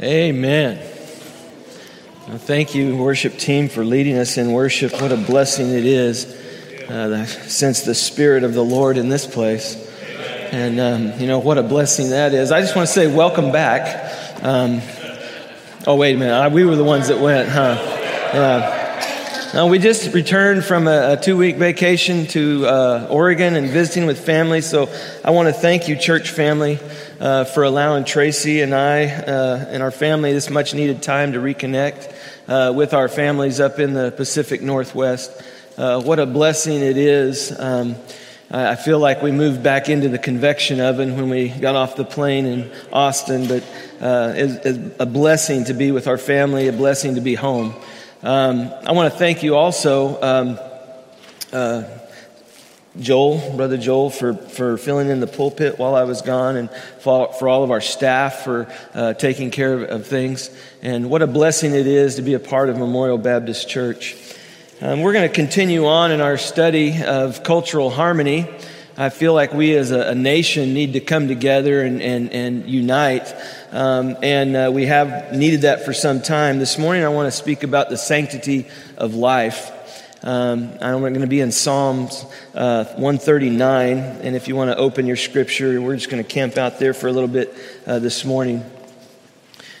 Amen. Thank you, worship team, for leading us in worship. What a blessing it is uh, sense the Spirit of the Lord in this place. And, um, you know, what a blessing that is. I just want to say, welcome back. Um, oh, wait a minute. We were the ones that went, huh? Yeah. Now, we just returned from a, a two week vacation to uh, Oregon and visiting with family. So I want to thank you, church family, uh, for allowing Tracy and I uh, and our family this much needed time to reconnect uh, with our families up in the Pacific Northwest. Uh, what a blessing it is. Um, I feel like we moved back into the convection oven when we got off the plane in Austin, but uh, it's a blessing to be with our family, a blessing to be home. Um, I want to thank you also, um, uh, Joel, Brother Joel, for, for filling in the pulpit while I was gone, and for, for all of our staff for uh, taking care of, of, things. And what a blessing it is to be a part of Memorial Baptist Church. Um, we're going to continue on in our study of cultural harmony. I feel like we as a, a nation need to come together and, and, and unite. Um, and uh, we have needed that for some time. This morning, I want to speak about the sanctity of life. Um, I'm going to be in Psalms uh, 139. And if you want to open your scripture, we're just going to camp out there for a little bit uh, this morning.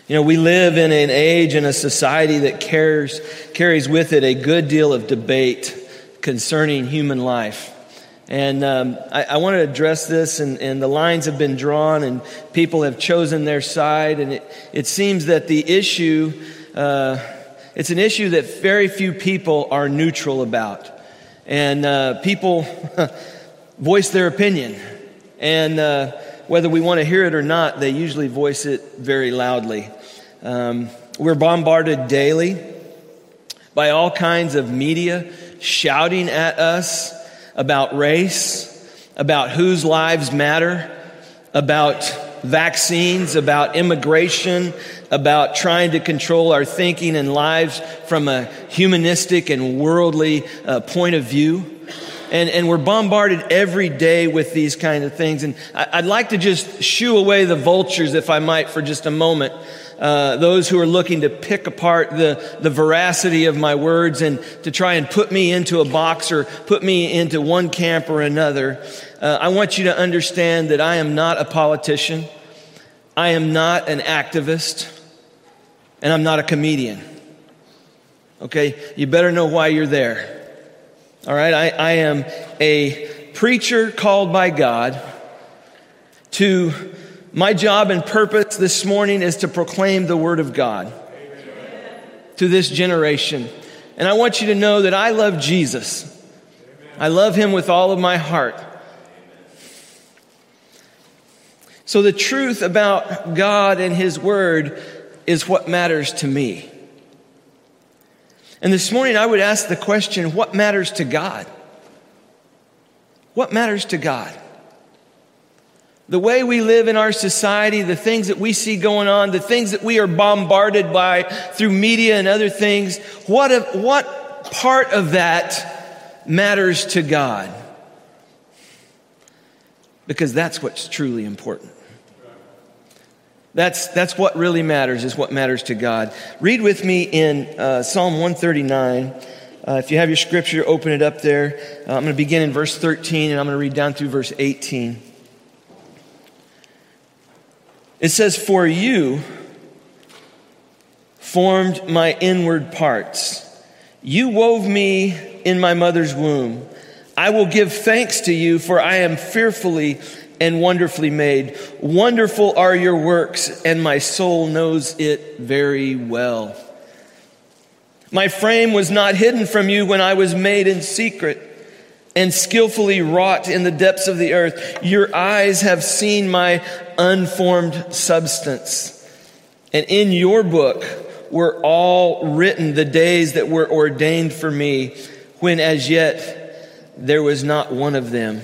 You know, we live in an age and a society that cares, carries with it a good deal of debate concerning human life. And um, I, I, want to address this, and, and, the lines have been drawn, and people have chosen their side. And it, it seems that the issue, uh, it's an issue that very few people are neutral about. And uh, people voice their opinion. And uh, whether we want to hear it or not, they usually voice it very loudly. Um, we're bombarded daily by all kinds of media shouting at us about race, about whose lives matter, about vaccines, about immigration, about trying to control our thinking and lives from a humanistic and worldly uh, point of view. And, and we're bombarded every day with these kind of things. And I'd like to just shoo away the vultures, if I might, for just a moment. Uh, those who are looking to pick apart the, the veracity of my words and to try and put me into a box or put me into one camp or another. Uh, I want you to understand that I am not a politician. I am not an activist. And I'm not a comedian. Okay? You better know why you're there. All right? I, I am a preacher called by God to my job and purpose this morning is to proclaim the Word of God Amen. to this generation. And I want you to know that I love Jesus. I love Him with all of my heart. So, the truth about God and His Word is what matters to me. And this morning, I would ask the question what matters to God? What matters to God? The way we live in our society, the things that we see going on, the things that we are bombarded by through media and other things, what, if, what part of that matters to God? Because that's what's truly important. That's, that's what really matters, is what matters to God. Read with me in uh, Psalm 139. Uh, if you have your scripture, open it up there. Uh, I'm going to begin in verse 13 and I'm going to read down through verse 18. It says, For you formed my inward parts. You wove me in my mother's womb. I will give thanks to you, for I am fearfully and wonderfully made. Wonderful are your works, and my soul knows it very well. My frame was not hidden from you when I was made in secret and skillfully wrought in the depths of the earth. Your eyes have seen my unformed substance. And in your book were all written the days that were ordained for me, when as yet there was not one of them.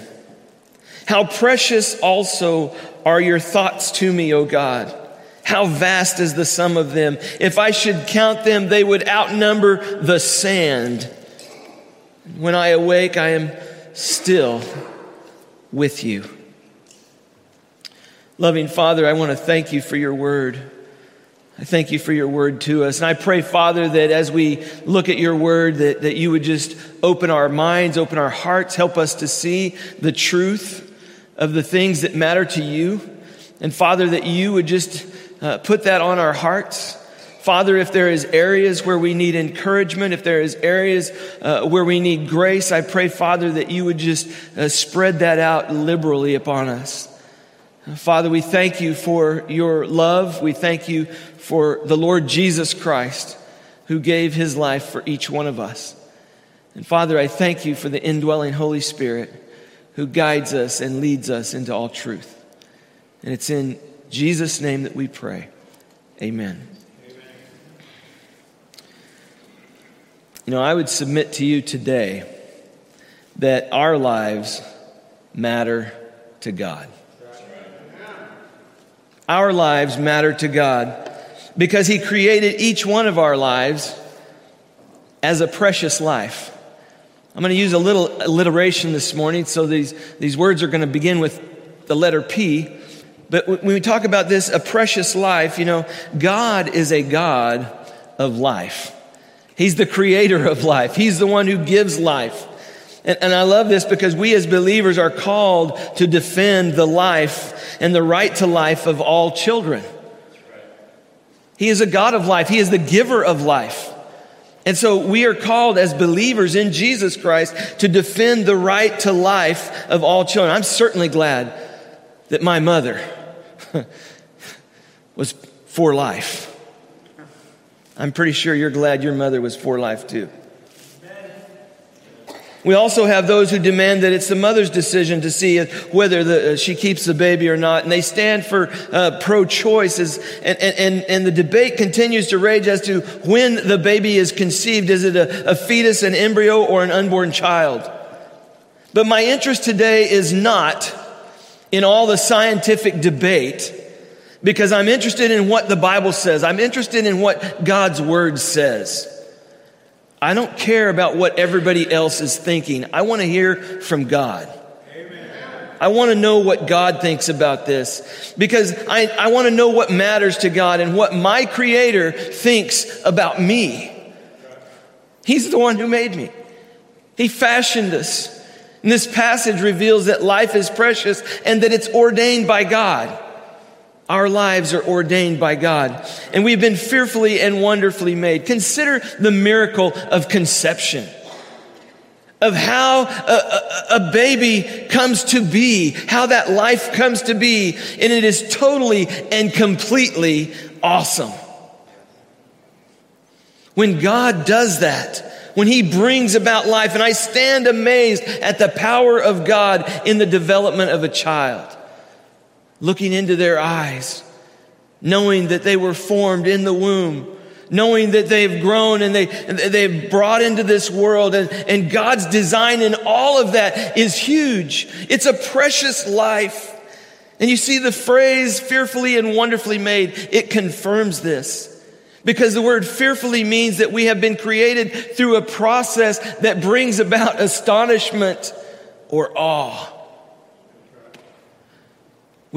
How precious also are your thoughts to me, O God. How vast is the sum of them. If I should count them, they would outnumber the sand. When I awake, I am still with you. Loving Father, I want to thank you for your word. I thank you for your word to us. And I pray, Father, that as we look at your word, that, that you would just open our minds, open our hearts, help us to see the truth of the things that matter to you. And Father, that you would just uh, put that on our hearts. Father, if there is areas where we need encouragement, if there is areas uh, where we need grace, I pray, Father, that you would just uh, spread that out liberally upon us. Father, we thank you for your love. We thank you for the Lord Jesus Christ who gave his life for each one of us. And Father, I thank you for the indwelling Holy Spirit who guides us and leads us into all truth. And it's in Jesus' name that we pray. Amen. You know, I would submit to you today that our lives matter to God. Our lives matter to God because He created each one of our lives as a precious life. I'm going to use a little alliteration this morning, so these, these words are going to begin with the letter P. But when we talk about this, a precious life, you know, God is a God of life. He's the creator of life, He's the one who gives life. And, and, I love this because we as believers are called to defend the life and the right to life of all children. He is a God of life, He is the giver of life. And so we are called as believers in Jesus Christ to defend the right to life of all children. I'm certainly glad that my mother was for life. I'm pretty sure you're glad your mother was for life too. We also have those who demand that it's the mother's decision to see whether the, uh, she keeps the baby or not. And they stand for uh, pro choice. And, and, and the debate continues to rage as to when the baby is conceived. Is it a, a fetus, an embryo, or an unborn child? But my interest today is not in all the scientific debate because I'm interested in what the Bible says. I'm interested in what God's word says. I don't care about what everybody else is thinking. I want to hear from God. I want to know what God thinks about this because I, I want to know what matters to God and what my Creator thinks about me. He's the one who made me, He fashioned us. And this passage reveals that life is precious and that it's ordained by God. Our lives are ordained by God, and we've been fearfully and wonderfully made. Consider the miracle of conception, of how a, a, a, baby comes to be, how that life comes to be, and it is totally and completely awesome. When God does that, when He brings about life, and I stand amazed at the power of God in the development of a child looking into their eyes, knowing that they were formed in the womb, knowing that they've grown and they, they've brought into this world and, and God's design in all of that is huge. It's a precious life. And you see the phrase fearfully and wonderfully made, it confirms this. Because the word fearfully means that we have been created through a process that brings about astonishment or awe.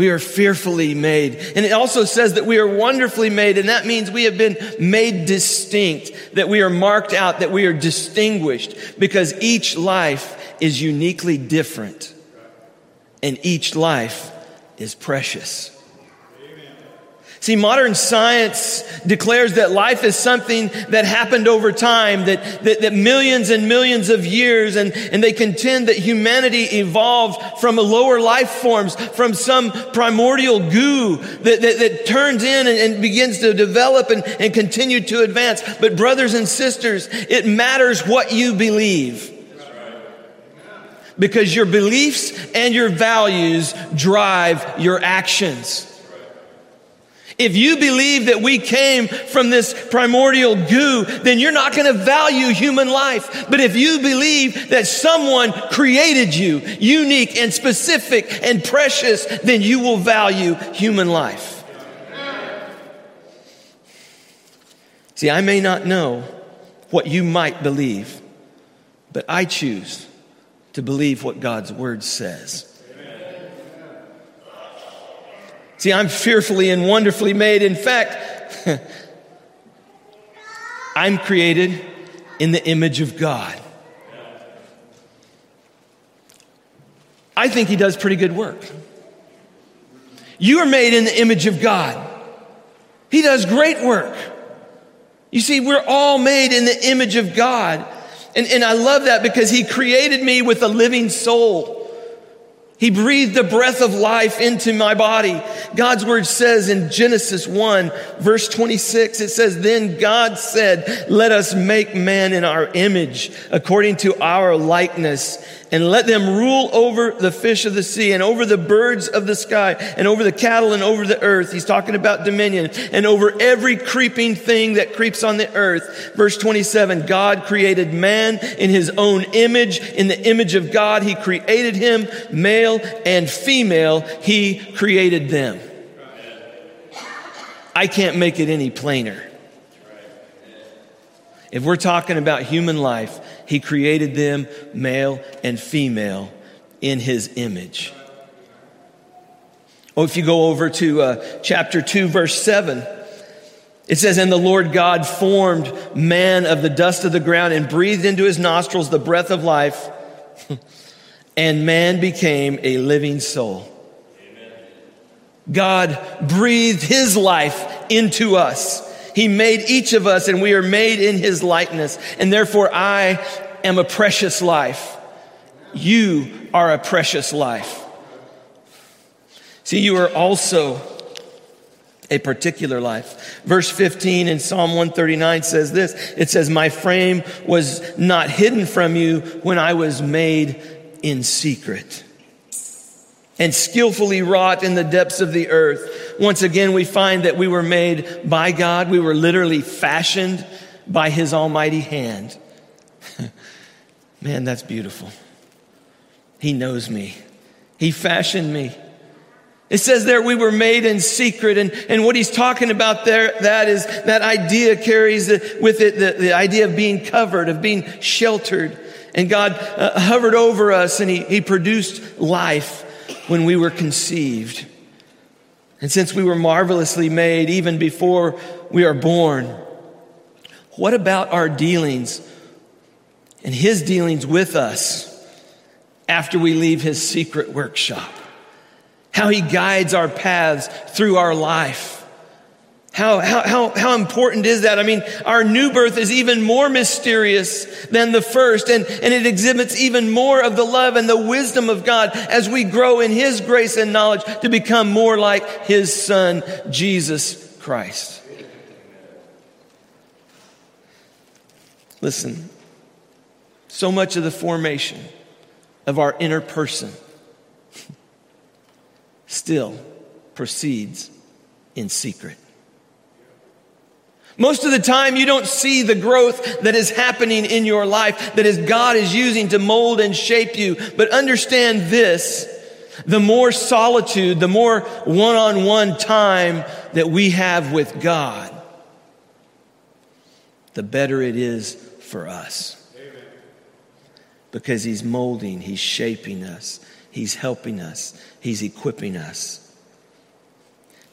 We are fearfully made. And it also says that we are wonderfully made, and that means we have been made distinct, that we are marked out, that we are distinguished, because each life is uniquely different, and each life is precious. See, modern science declares that life is something that happened over time, that, that, that, millions and millions of years, and, and they contend that humanity evolved from lower life forms, from some primordial goo that, that, that turns in and, and, begins to develop and, and continue to advance. But brothers and sisters, it matters what you believe. Because your beliefs and your values drive your actions. If you believe that we came from this primordial goo, then you're not going to value human life. But if you believe that someone created you unique and specific and precious, then you will value human life. See, I may not know what you might believe, but I choose to believe what God's word says. See, I'm fearfully and wonderfully made. In fact, I'm created in the image of God. I think he does pretty good work. You are made in the image of God. He does great work. You see, we're all made in the image of God. And, and I love that because he created me with a living soul. He breathed the breath of life into my body. God's word says in Genesis 1 verse 26, it says, Then God said, let us make man in our image according to our likeness and let them rule over the fish of the sea and over the birds of the sky and over the cattle and over the earth. He's talking about dominion and over every creeping thing that creeps on the earth. Verse 27, God created man in his own image. In the image of God, he created him, male and female, he created them. I can't make it any plainer. If we're talking about human life, he created them male and female in his image. Oh, if you go over to uh, chapter 2, verse 7, it says, And the Lord God formed man of the dust of the ground and breathed into his nostrils the breath of life, and man became a living soul. God breathed his life into us. He made each of us and we are made in his likeness. And therefore I am a precious life. You are a precious life. See, you are also a particular life. Verse 15 in Psalm 139 says this. It says, my frame was not hidden from you when I was made in secret and skillfully wrought in the depths of the earth. Once again, we find that we were made by God. We were literally fashioned by his almighty hand. Man, that's beautiful. He knows me. He fashioned me. It says there we were made in secret. And, and what he's talking about there, that is, that idea carries with it the, the idea of being covered, of being sheltered. And God uh, hovered over us and he, he produced life when we were conceived. And since we were marvelously made even before we are born, what about our dealings and his dealings with us after we leave his secret workshop? How he guides our paths through our life how, how, how, how important is that? I mean, our new birth is even more mysterious than the first, and, and it exhibits even more of the love and the wisdom of God as we grow in His grace and knowledge to become more like His Son, Jesus Christ. Listen, so much of the formation of our inner person still proceeds in secret. Most of the time, you don't see the growth that is happening in your life, that is God is using to mold and shape you. But understand this the more solitude, the more one on one time that we have with God, the better it is for us. Because He's molding, He's shaping us, He's helping us, He's equipping us.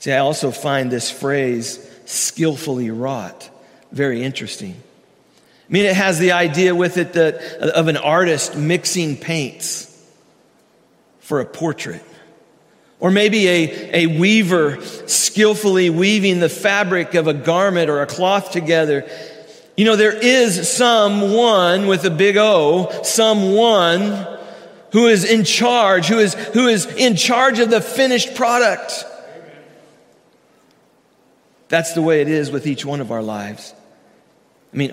See, I also find this phrase, skillfully wrought. Very interesting. I mean, it has the idea with it that, of an artist mixing paints for a portrait. Or maybe a, a weaver skillfully weaving the fabric of a garment or a cloth together. You know, there is someone with a big O, someone who is in charge, who is, who is in charge of the finished product. That's the way it is with each one of our lives. I mean,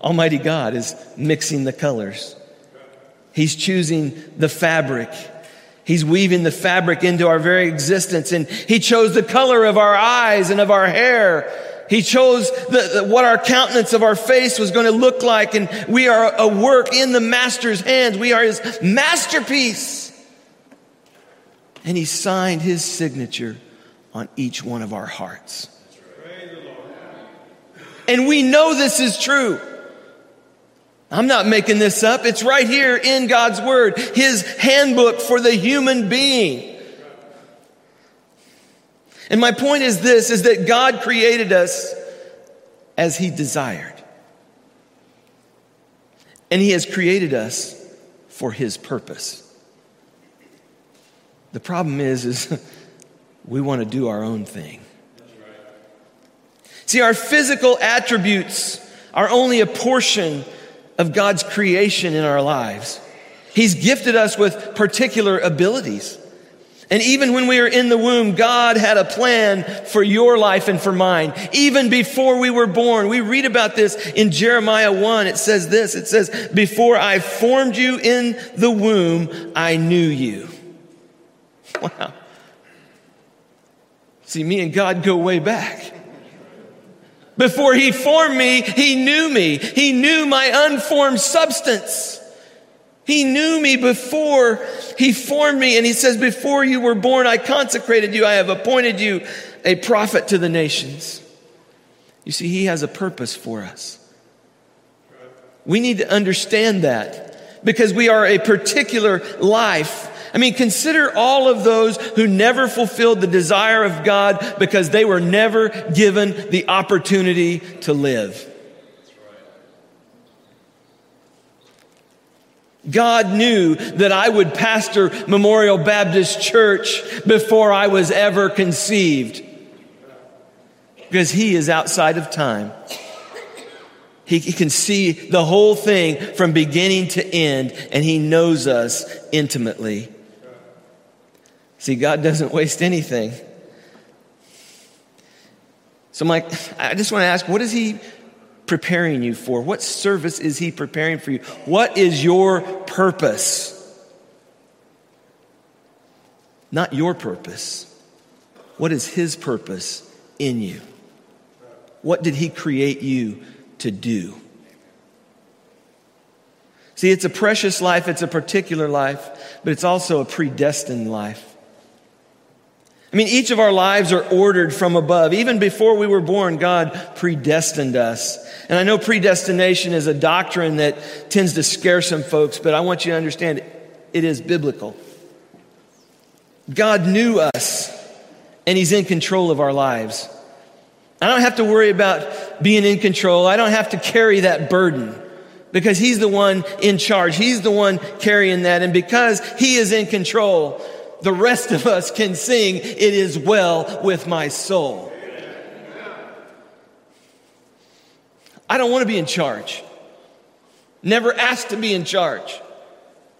Almighty God is mixing the colors. He's choosing the fabric. He's weaving the fabric into our very existence. And He chose the color of our eyes and of our hair. He chose the, the, what our countenance of our face was going to look like. And we are a work in the Master's hands. We are His masterpiece. And He signed His signature on each one of our hearts. And we know this is true. I'm not making this up. It's right here in God's Word, His handbook for the human being. And my point is this is that God created us as he desired. And he has created us for his purpose. The problem is is we want to do our own thing. See, our physical attributes are only a portion of God's creation in our lives. He's gifted us with particular abilities. And even when we were in the womb, God had a plan for your life and for mine. Even before we were born, we read about this in Jeremiah 1. It says this, it says, before I formed you in the womb, I knew you. Wow. See, me and God go way back. Before he formed me, he knew me. He knew my unformed substance. He knew me before he formed me. And he says, before you were born, I consecrated you. I have appointed you a prophet to the nations. You see, he has a purpose for us. We need to understand that because we are a particular life I mean, consider all of those who never fulfilled the desire of God because they were never given the opportunity to live. God knew that I would pastor Memorial Baptist Church before I was ever conceived because He is outside of time. He, can see the whole thing from beginning to end, and He knows us intimately. See, God doesn't waste anything. So, Mike, I just want to ask what is He preparing you for? What service is He preparing for you? What is your purpose? Not your purpose. What is His purpose in you? What did He create you to do? See, it's a precious life, it's a particular life, but it's also a predestined life. I mean, each of our lives are ordered from above. Even before we were born, God predestined us. And I know predestination is a doctrine that tends to scare some folks, but I want you to understand it is biblical. God knew us, and He's in control of our lives. I don't have to worry about being in control. I don't have to carry that burden because He's the one in charge. He's the one carrying that. And because He is in control, the rest of us can sing, It is well with my soul. I don't want to be in charge. Never asked to be in charge.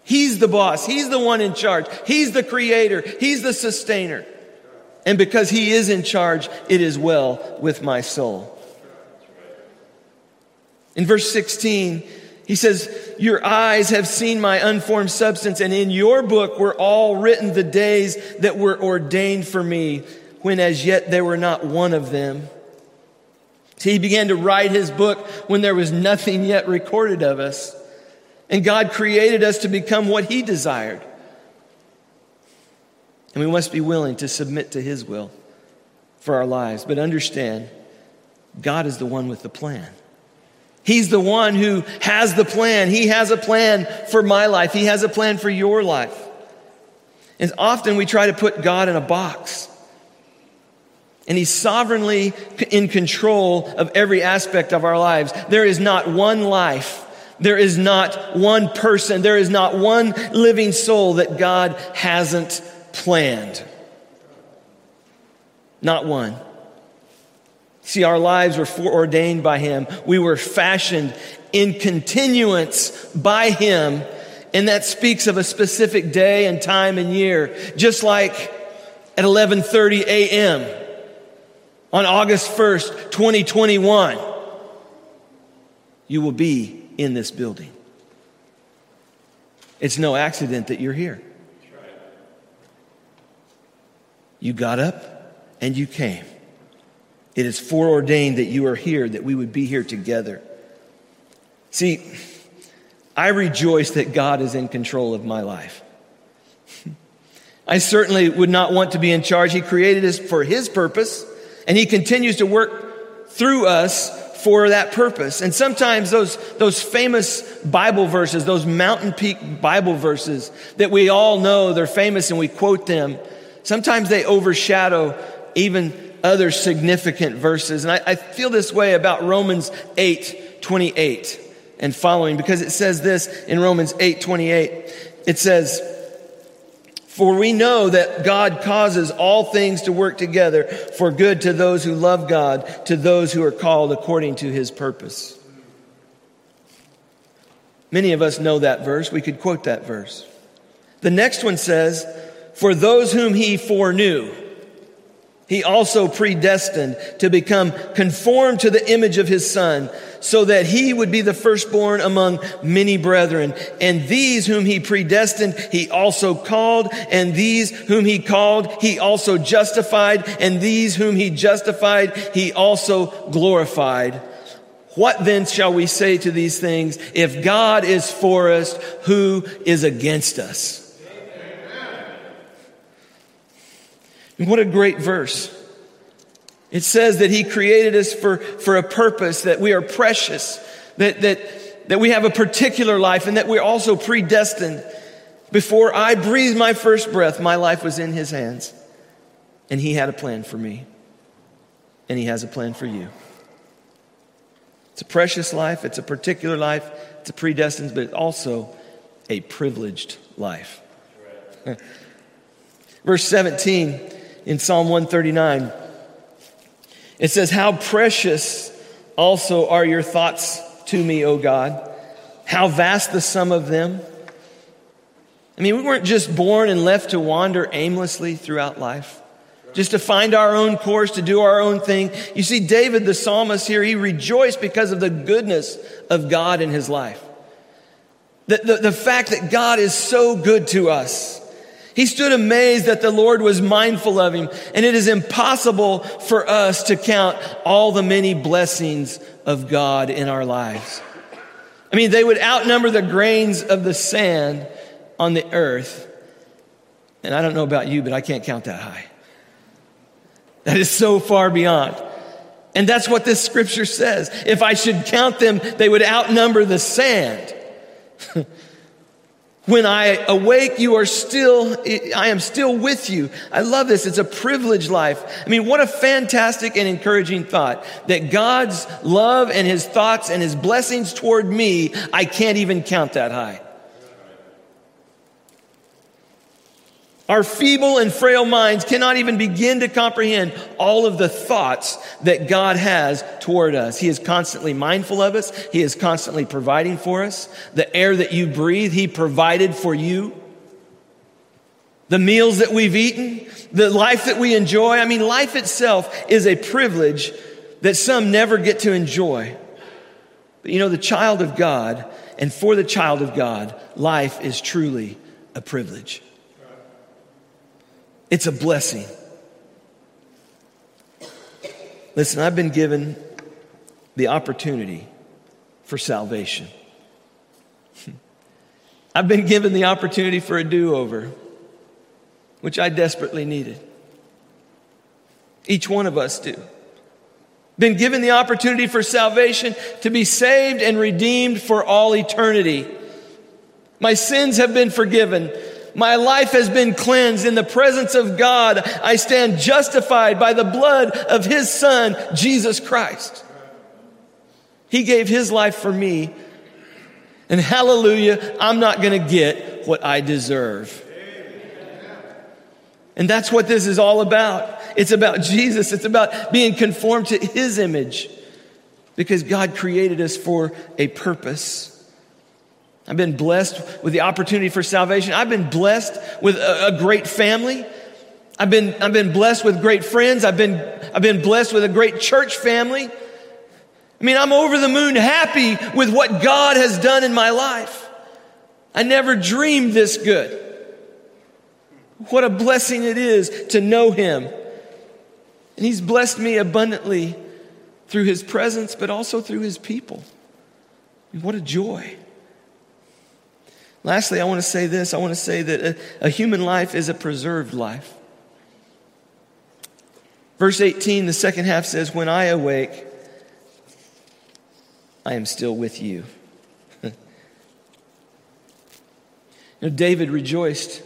He's the boss. He's the one in charge. He's the creator. He's the sustainer. And because he is in charge, it is well with my soul. In verse 16, he says, Your eyes have seen my unformed substance, and in your book were all written the days that were ordained for me, when as yet there were not one of them. See, he began to write his book when there was nothing yet recorded of us. And God created us to become what he desired. And we must be willing to submit to his will for our lives. But understand, God is the one with the plan. He's the one who has the plan. He has a plan for my life. He has a plan for your life. And often we try to put God in a box. And He's sovereignly in control of every aspect of our lives. There is not one life, there is not one person, there is not one living soul that God hasn't planned. Not one. See, our lives were foreordained by Him. We were fashioned in continuance by Him. And that speaks of a specific day and time and year. Just like at 11:30 a.m. on August 1st, 2021, you will be in this building. It's no accident that you're here. You got up and you came. It is foreordained that you are here, that we would be here together. See, I rejoice that God is in control of my life. I certainly would not want to be in charge. He created us for His purpose, and He continues to work through us for that purpose. And sometimes those, those famous Bible verses, those mountain peak Bible verses that we all know, they're famous and we quote them, sometimes they overshadow even other significant verses. And I, I feel this way about Romans 8 28 and following because it says this in Romans 8 28. It says, For we know that God causes all things to work together for good to those who love God, to those who are called according to his purpose. Many of us know that verse. We could quote that verse. The next one says, For those whom he foreknew, he also predestined to become conformed to the image of his son, so that he would be the firstborn among many brethren. And these whom he predestined, he also called. And these whom he called, he also justified. And these whom he justified, he also glorified. What then shall we say to these things? If God is for us, who is against us? What a great verse. It says that He created us for, for a purpose, that we are precious, that, that, that we have a particular life, and that we're also predestined. Before I breathed my first breath, my life was in His hands. And He had a plan for me. And He has a plan for you. It's a precious life, it's a particular life, it's a predestined, but it's also a privileged life. Verse 17 in Psalm 139. It says, How precious also are your thoughts to me, O God. How vast the sum of them. I mean, we weren't just born and left to wander aimlessly throughout life, just to find our own course, to do our own thing. You see, David, the psalmist here, he rejoiced because of the goodness of God in his life. The, the, the fact that God is so good to us. He stood amazed that the Lord was mindful of him, and it is impossible for us to count all the many blessings of God in our lives. I mean, they would outnumber the grains of the sand on the earth. And I don't know about you, but I can't count that high. That is so far beyond. And that's what this scripture says. If I should count them, they would outnumber the sand. When I awake, you are still, I am still with you. I love this. It's a privileged life. I mean, what a fantastic and encouraging thought that God's love and his thoughts and his blessings toward me, I can't even count that high. Our feeble and frail minds cannot even begin to comprehend all of the thoughts that God has toward us. He is constantly mindful of us. He is constantly providing for us. The air that you breathe, He provided for you. The meals that we've eaten, the life that we enjoy. I mean, life itself is a privilege that some never get to enjoy. But you know, the child of God, and for the child of God, life is truly a privilege. It's a blessing. Listen, I've been given the opportunity for salvation. I've been given the opportunity for a do over, which I desperately needed. Each one of us do. Been given the opportunity for salvation to be saved and redeemed for all eternity. My sins have been forgiven. My life has been cleansed in the presence of God. I stand justified by the blood of his son, Jesus Christ. He gave his life for me. And hallelujah, I'm not going to get what I deserve. And that's what this is all about. It's about Jesus. It's about being conformed to his image because God created us for a purpose. I've been blessed with the opportunity for salvation. I've been blessed with a, a, great family. I've been, I've been blessed with great friends. I've been, I've been blessed with a great church family. I mean, I'm over the moon happy with what God has done in my life. I never dreamed this good. What a blessing it is to know Him. And He's blessed me abundantly through His presence, but also through His people. what a joy. Lastly, I want to say this I want to say that a, a human life is a preserved life. Verse 18, the second half says, When I awake, I am still with you. David rejoiced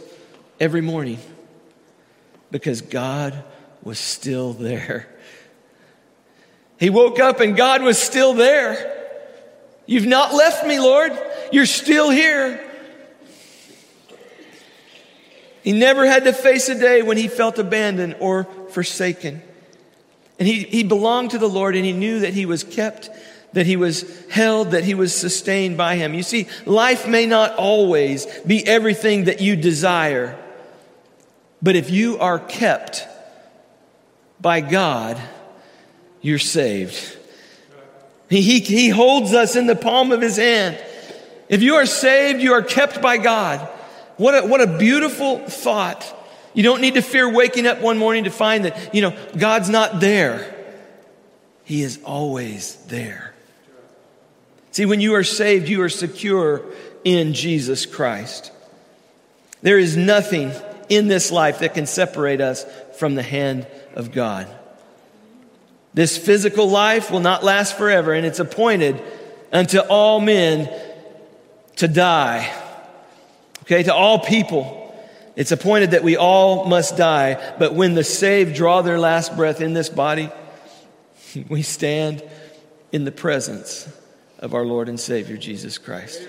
every morning because God was still there. He woke up and God was still there. You've not left me, Lord. You're still here. He never had to face a day when he felt abandoned or forsaken. And he, he belonged to the Lord and he knew that he was kept, that he was held, that he was sustained by him. You see, life may not always be everything that you desire, but if you are kept by God, you're saved. He, he, he holds us in the palm of his hand. If you are saved, you are kept by God. What a, what a beautiful thought. You don't need to fear waking up one morning to find that, you know, God's not there. He is always there. See, when you are saved, you are secure in Jesus Christ. There is nothing in this life that can separate us from the hand of God. This physical life will not last forever, and it's appointed unto all men to die. Okay, to all people. It's appointed that we all must die, but when the saved draw their last breath in this body, we stand in the presence of our Lord and Savior Jesus Christ.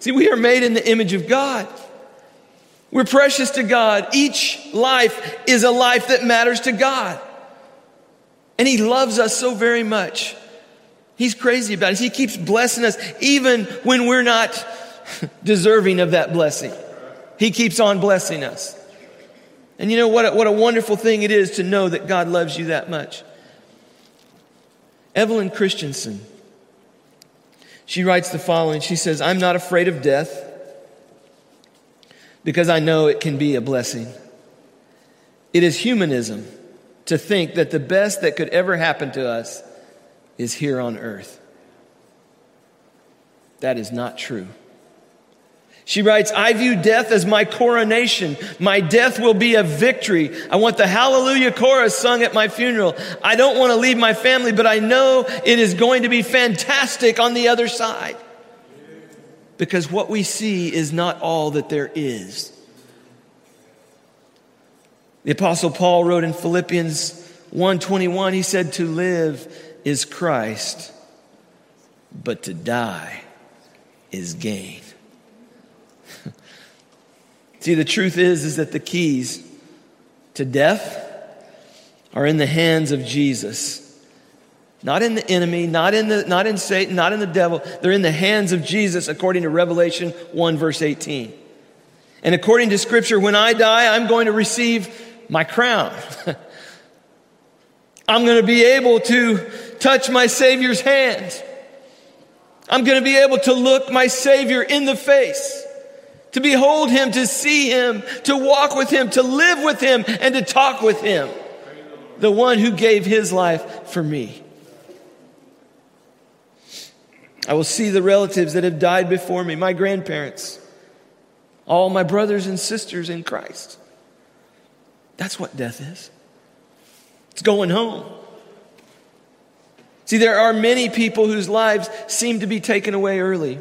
See, we are made in the image of God. We're precious to God. Each life is a life that matters to God. And He loves us so very much. He's crazy about us. He keeps blessing us even when we're not deserving of that blessing. He keeps on blessing us. And you know what a, what a wonderful thing it is to know that God loves you that much. Evelyn Christenson, she writes the following. She says, I'm not afraid of death because I know it can be a blessing. It is humanism to think that the best that could ever happen to us is here on earth. That is not true. She writes, I view death as my coronation. My death will be a victory. I want the hallelujah chorus sung at my funeral. I don't want to leave my family, but I know it is going to be fantastic on the other side. Because what we see is not all that there is. The apostle Paul wrote in Philippians 1:21 he said to live is Christ but to die is gain. See, the truth is, is that the keys to death are in the hands of Jesus. Not in the enemy, not in, the, not in Satan, not in the devil. They're in the hands of Jesus, according to Revelation 1, verse 18. And according to Scripture, when I die, I'm going to receive my crown. I'm going to be able to touch my Savior's hands. I'm going to be able to look my Savior in the face to behold him, to see him, to walk with him, to live with him, and to talk with him. The one who gave his life for me. I will see the relatives that have died before me, my grandparents, all my brothers and sisters in Christ. That's what death is. It's going home. See, there are many people whose lives seem to be taken away early.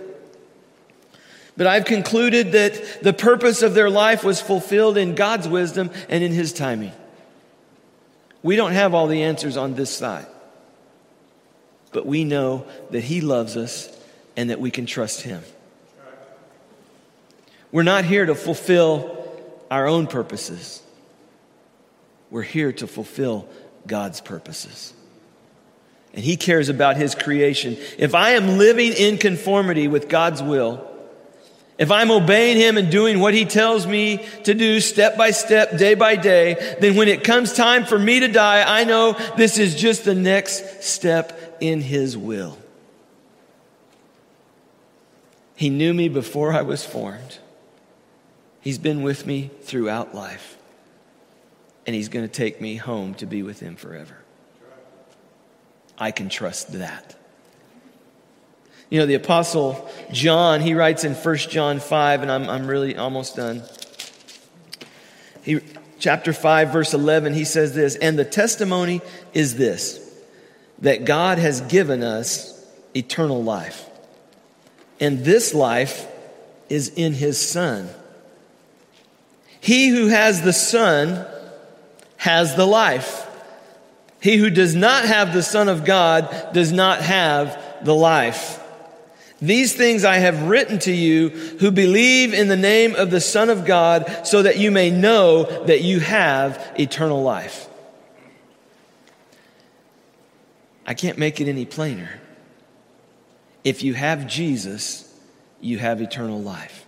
But I've concluded that the purpose of their life was fulfilled in God's wisdom and in His timing. We don't have all the answers on this side, but we know that He loves us and that we can trust Him. We're not here to fulfill our own purposes, we're here to fulfill God's purposes. And He cares about His creation. If I am living in conformity with God's will, if I'm obeying him and doing what he tells me to do step by step, day by day, then when it comes time for me to die, I know this is just the next step in his will. He knew me before I was formed. He's been with me throughout life. And he's going to take me home to be with him forever. I can trust that. You know, the Apostle John, he writes in 1 John 5, and I'm, I'm really almost done. He, chapter 5, verse 11, he says this And the testimony is this that God has given us eternal life. And this life is in his Son. He who has the Son has the life. He who does not have the Son of God does not have the life. These things I have written to you who believe in the name of the Son of God, so that you may know that you have eternal life. I can't make it any plainer. If you have Jesus, you have eternal life.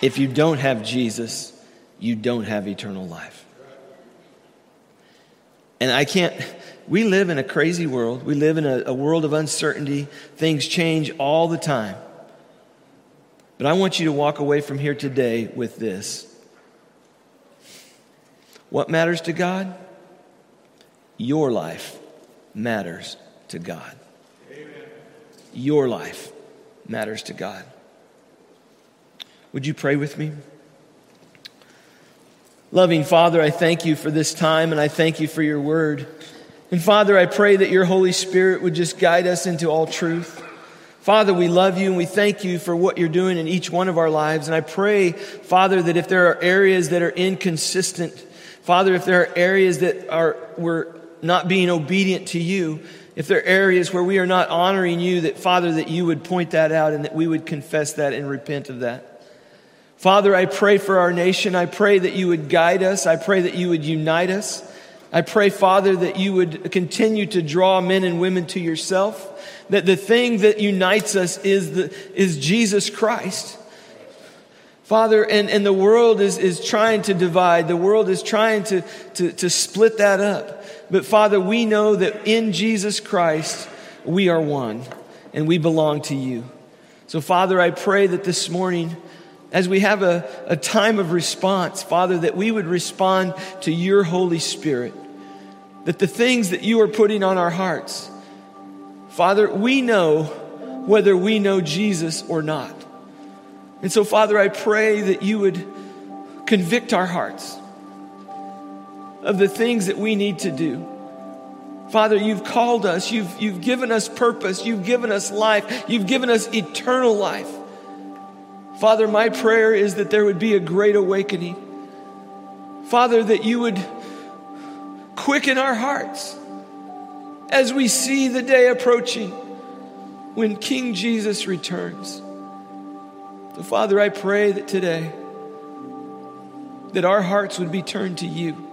If you don't have Jesus, you don't have eternal life. And I can't, we live in a crazy world. We live in a, a, world of uncertainty. Things change all the time. But I want you to walk away from here today with this. What matters to God? Your life matters to God. Amen. Your life matters to God. Would you pray with me? Loving Father, I thank you for this time and I thank you for your word. And Father, I pray that your Holy Spirit would just guide us into all truth. Father, we love you and we thank you for what you're doing in each one of our lives. And I pray, Father, that if there are areas that are inconsistent, Father, if there are areas that are, we're not being obedient to you, if there are areas where we are not honoring you, that Father, that you would point that out and that we would confess that and repent of that. Father, I pray for our nation. I pray that you would guide us. I pray that you would unite us. I pray, Father, that you would continue to draw men and women to yourself. That the thing that unites us is, the, is Jesus Christ. Father, and, and the world is, is trying to divide. The world is trying to, to, to split that up. But Father, we know that in Jesus Christ, we are one and we belong to you. So, Father, I pray that this morning, as we have a, a time of response, Father, that we would respond to your Holy Spirit, that the things that you are putting on our hearts, Father, we know whether we know Jesus or not. And so, Father, I pray that you would convict our hearts of the things that we need to do. Father, you've called us, you've, you've given us purpose, you've given us life, you've given us eternal life. Father, my prayer is that there would be a great awakening. Father, that you would quicken our hearts as we see the day approaching when King Jesus returns. So, Father, I pray that today that our hearts would be turned to you.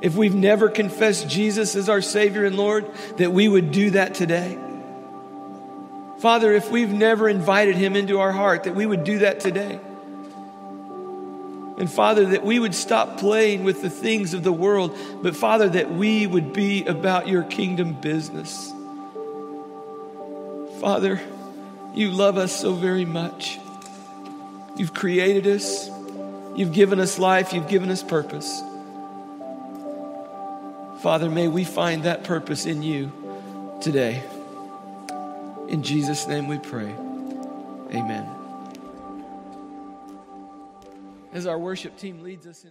If we've never confessed Jesus as our Savior and Lord, that we would do that today. Father, if we've never invited him into our heart, that we would do that today. And Father, that we would stop playing with the things of the world, but Father, that we would be about your kingdom business. Father, you love us so very much. You've created us, you've given us life, you've given us purpose. Father, may we find that purpose in you today. In Jesus' name we pray. Amen. As our worship team leads us in